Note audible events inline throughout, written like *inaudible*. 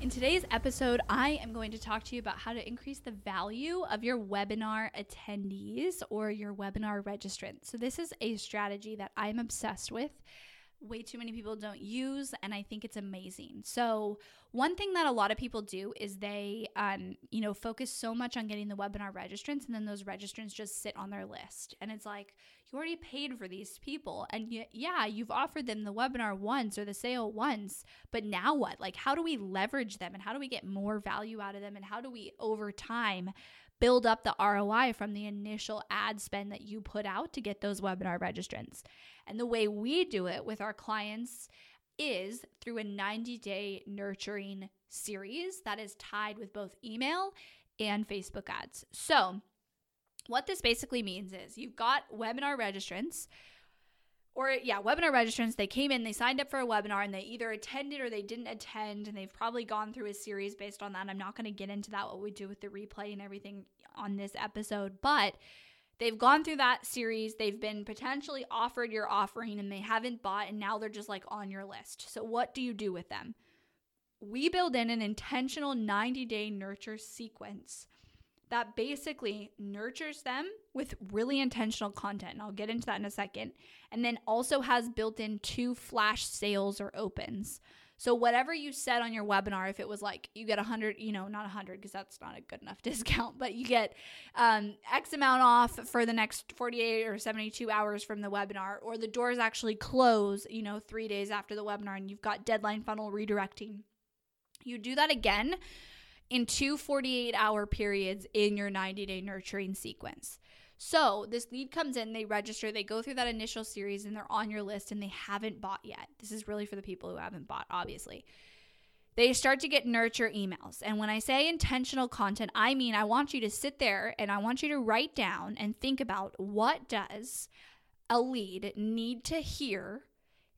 In today's episode, I am going to talk to you about how to increase the value of your webinar attendees or your webinar registrants. So, this is a strategy that I'm obsessed with. Way too many people don't use, and I think it's amazing. So, one thing that a lot of people do is they, um, you know, focus so much on getting the webinar registrants, and then those registrants just sit on their list. And it's like, you already paid for these people. And yeah, you've offered them the webinar once or the sale once, but now what? Like, how do we leverage them and how do we get more value out of them? And how do we, over time, build up the ROI from the initial ad spend that you put out to get those webinar registrants? And the way we do it with our clients is through a 90 day nurturing series that is tied with both email and Facebook ads. So, what this basically means is you've got webinar registrants or yeah, webinar registrants, they came in, they signed up for a webinar and they either attended or they didn't attend and they've probably gone through a series based on that. I'm not going to get into that what we do with the replay and everything on this episode, but they've gone through that series, they've been potentially offered your offering and they haven't bought and now they're just like on your list. So what do you do with them? We build in an intentional 90-day nurture sequence that basically nurtures them with really intentional content. And I'll get into that in a second. And then also has built in two flash sales or opens. So whatever you said on your webinar, if it was like you get a hundred, you know, not a hundred because that's not a good enough *laughs* discount, but you get um, X amount off for the next 48 or 72 hours from the webinar, or the doors actually close, you know, three days after the webinar, and you've got deadline funnel redirecting. You do that again in two 48 hour periods in your 90 day nurturing sequence. So this lead comes in, they register, they go through that initial series, and they're on your list and they haven't bought yet. This is really for the people who haven't bought, obviously. They start to get nurture emails. And when I say intentional content, I mean I want you to sit there and I want you to write down and think about what does a lead need to hear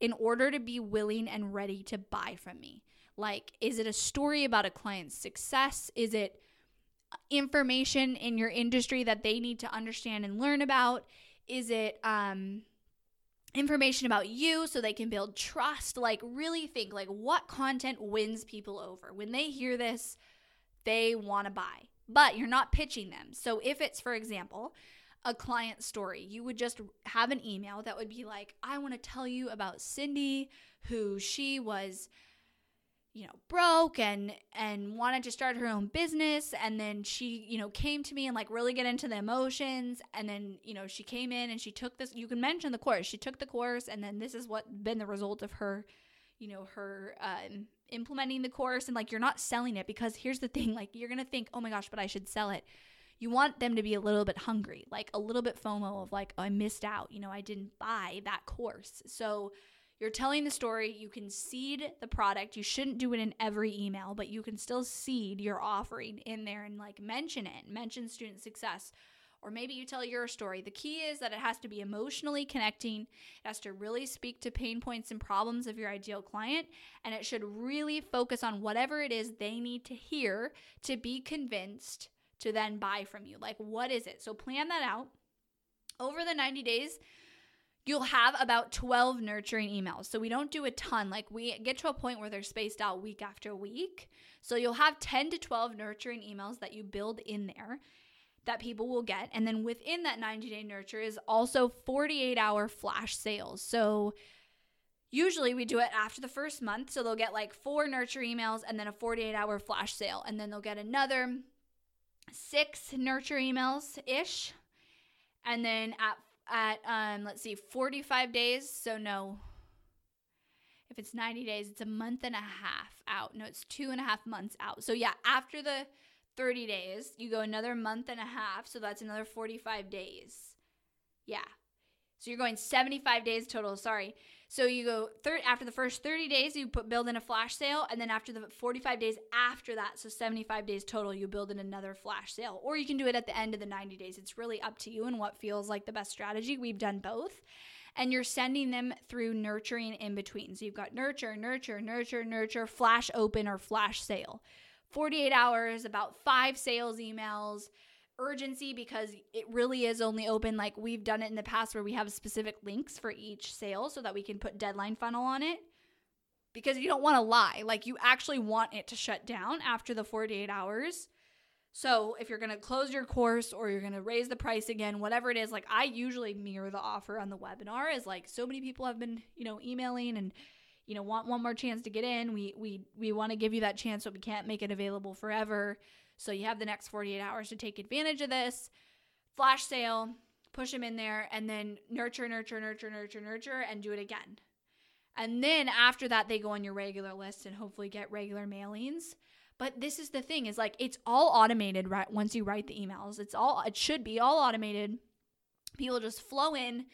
in order to be willing and ready to buy from me. Like, is it a story about a client's success? Is it information in your industry that they need to understand and learn about? Is it um, information about you so they can build trust? Like, really think like what content wins people over. When they hear this, they want to buy, but you're not pitching them. So, if it's, for example, a client story, you would just have an email that would be like, I want to tell you about Cindy, who she was you know broke and and wanted to start her own business. And then she you know came to me and like really get into the emotions. And then you know she came in and she took this you can mention the course. She took the course. And then this is what been the result of her you know her um, implementing the course. And like you're not selling it because here's the thing like you're gonna think oh my gosh but i should sell it. You want them to be a little bit hungry like a little bit fomo of like oh, i missed out. You know i didn't buy that course. So you're telling the story. You can seed the product. You shouldn't do it in every email, but you can still seed your offering in there and like mention it, mention student success. Or maybe you tell your story. The key is that it has to be emotionally connecting. It has to really speak to pain points and problems of your ideal client. And it should really focus on whatever it is they need to hear to be convinced to then buy from you. Like, what is it? So plan that out. Over the 90 days, you'll have about 12 nurturing emails. So we don't do a ton. Like we get to a point where they're spaced out week after week. So you'll have 10 to 12 nurturing emails that you build in there that people will get. And then within that 90 day nurture is also 48 hour flash sales. So Usually we do it after the first month. So they'll get like four nurture emails and then a 48 hour flash sale. And then they'll get another six nurture emails ish. And then at at um let's see 45 days. So no. If it's 90 days it's a month and a half out. No it's two and a half months out. So yeah after the 30 days you go another month and a half. So that's another 45 days. Yeah so you're going 75 days total sorry so you go after the first 30 days, you put build in a flash sale, and then after the 45 days after that, so 75 days total, you build in another flash sale. Or you can do it at the end of the 90 days. It's really up to you and what feels like the best strategy. We've done both. And you're sending them through nurturing in between. So you've got nurture, nurture, nurture, nurture, flash open or flash sale. 48 hours, about five sales emails urgency because it really is only open like we've done it in the past where we have specific links for each sale so that we can put deadline funnel on it. Because you don't want to lie like you actually want it to shut down after the 48 hours. So if you're going to close your course or you're going to raise the price again whatever it is like i usually mirror the offer on the webinar is like so many people have been you know emailing and you know want one more chance to get in. We we we want to give you that chance but we can't make it available forever so you have the next 48 hours to take advantage of this. Flash sale, push them in there, and then nurture, nurture, nurture, nurture, nurture, and do it again. And then after that, they go on your regular list and hopefully get regular mailings. But this is the thing is like it's all automated right once you write the emails. It's all it should be all automated. People just flow in,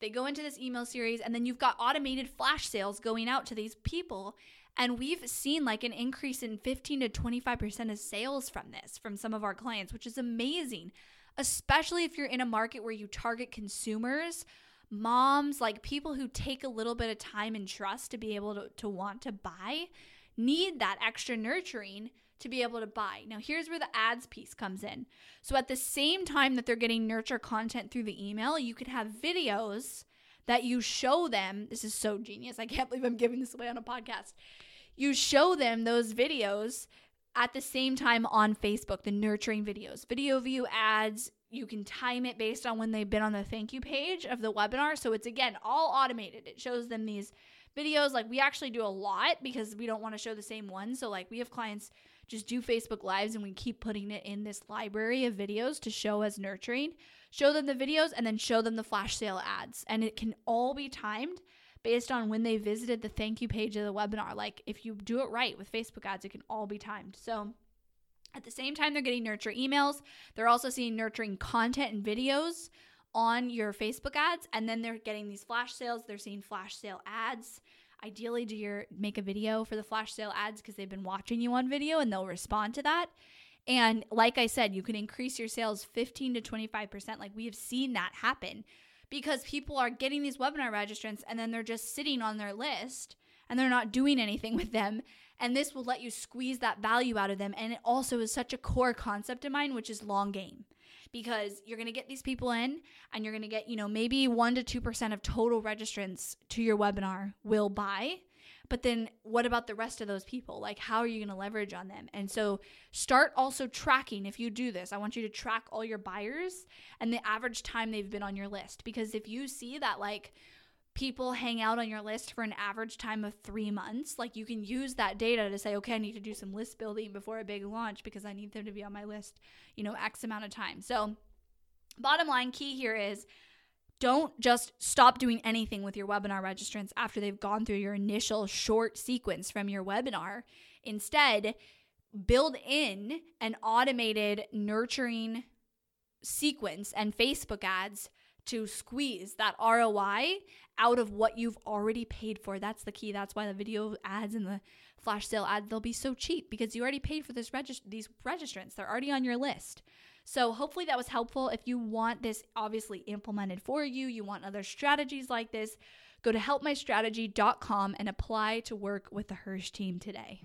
they go into this email series and then you've got automated flash sales going out to these people and we've seen like an increase in 15 to 25% of sales from this from some of our clients, which is amazing, especially if you're in a market where you target consumers, moms, like people who take a little bit of time and trust to be able to, to want to buy, need that extra nurturing to be able to buy. Now, here's where the ads piece comes in. So, at the same time that they're getting nurture content through the email, you could have videos that you show them. This is so genius. I can't believe I'm giving this away on a podcast you show them those videos at the same time on Facebook, the nurturing videos, video view ads. You can time it based on when they've been on the thank you page of the webinar. So it's again all automated. It shows them these videos. Like we actually do a lot because we don't want to show the same one. So like we have clients just do Facebook lives and we keep putting it in this library of videos to show as nurturing. Show them the videos and then show them the flash sale ads. And it can all be timed based on when they visited the thank you page of the webinar. Like if you do it right with Facebook ads, it can all be timed. So at the same time, they're getting nurture emails. They're also seeing nurturing content and videos on your Facebook ads, and then they're getting these flash sales. They're seeing flash sale ads. Ideally, do your make a video for the flash sale ads because they've been watching you on video and they'll respond to that. And like I said, you can increase your sales 15 to 25%. Like we have seen that happen because people are getting these webinar registrants and then they're just sitting on their list and they're not doing anything *laughs* with them. And this will let you squeeze that value out of them. And it also is such a core concept of mine, which is long game. Because you're going to get these people in and you're going to get, you know, maybe 1% to 2% of total registrants to your webinar will buy but then what about the rest of those people? Like, how are you going to leverage on them? And so start also tracking if you do this. I want you to track all your buyers and the average time they've been on your list. Because if you see that, like, people hang out on your list for an average time of three months, like, you can use that data to say, okay, I need to do some list building before a big launch because I need them to be on my list, you know, X amount of time. So, bottom line key here is don't just stop doing anything with your webinar registrants after they've gone through your initial short sequence from your webinar. Instead, build in an automated nurturing sequence and Facebook ads to squeeze that ROI out of what you've already paid for. That's the key. That's why the video ads and the flash sale ads they'll be so cheap because you already paid for this regist- these registrants. They're already on your list. So, hopefully, that was helpful. If you want this obviously implemented for you, you want other strategies like this, go to helpmystrategy.com and apply to work with the Hirsch team today.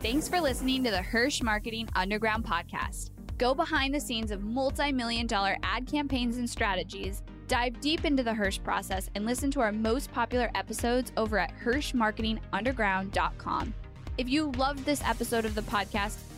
Thanks for listening to the Hirsch Marketing Underground podcast. Go behind the scenes of multi million dollar ad campaigns and strategies, dive deep into the Hirsch process, and listen to our most popular episodes over at HirschMarketingUnderground.com. If you loved this episode of the podcast,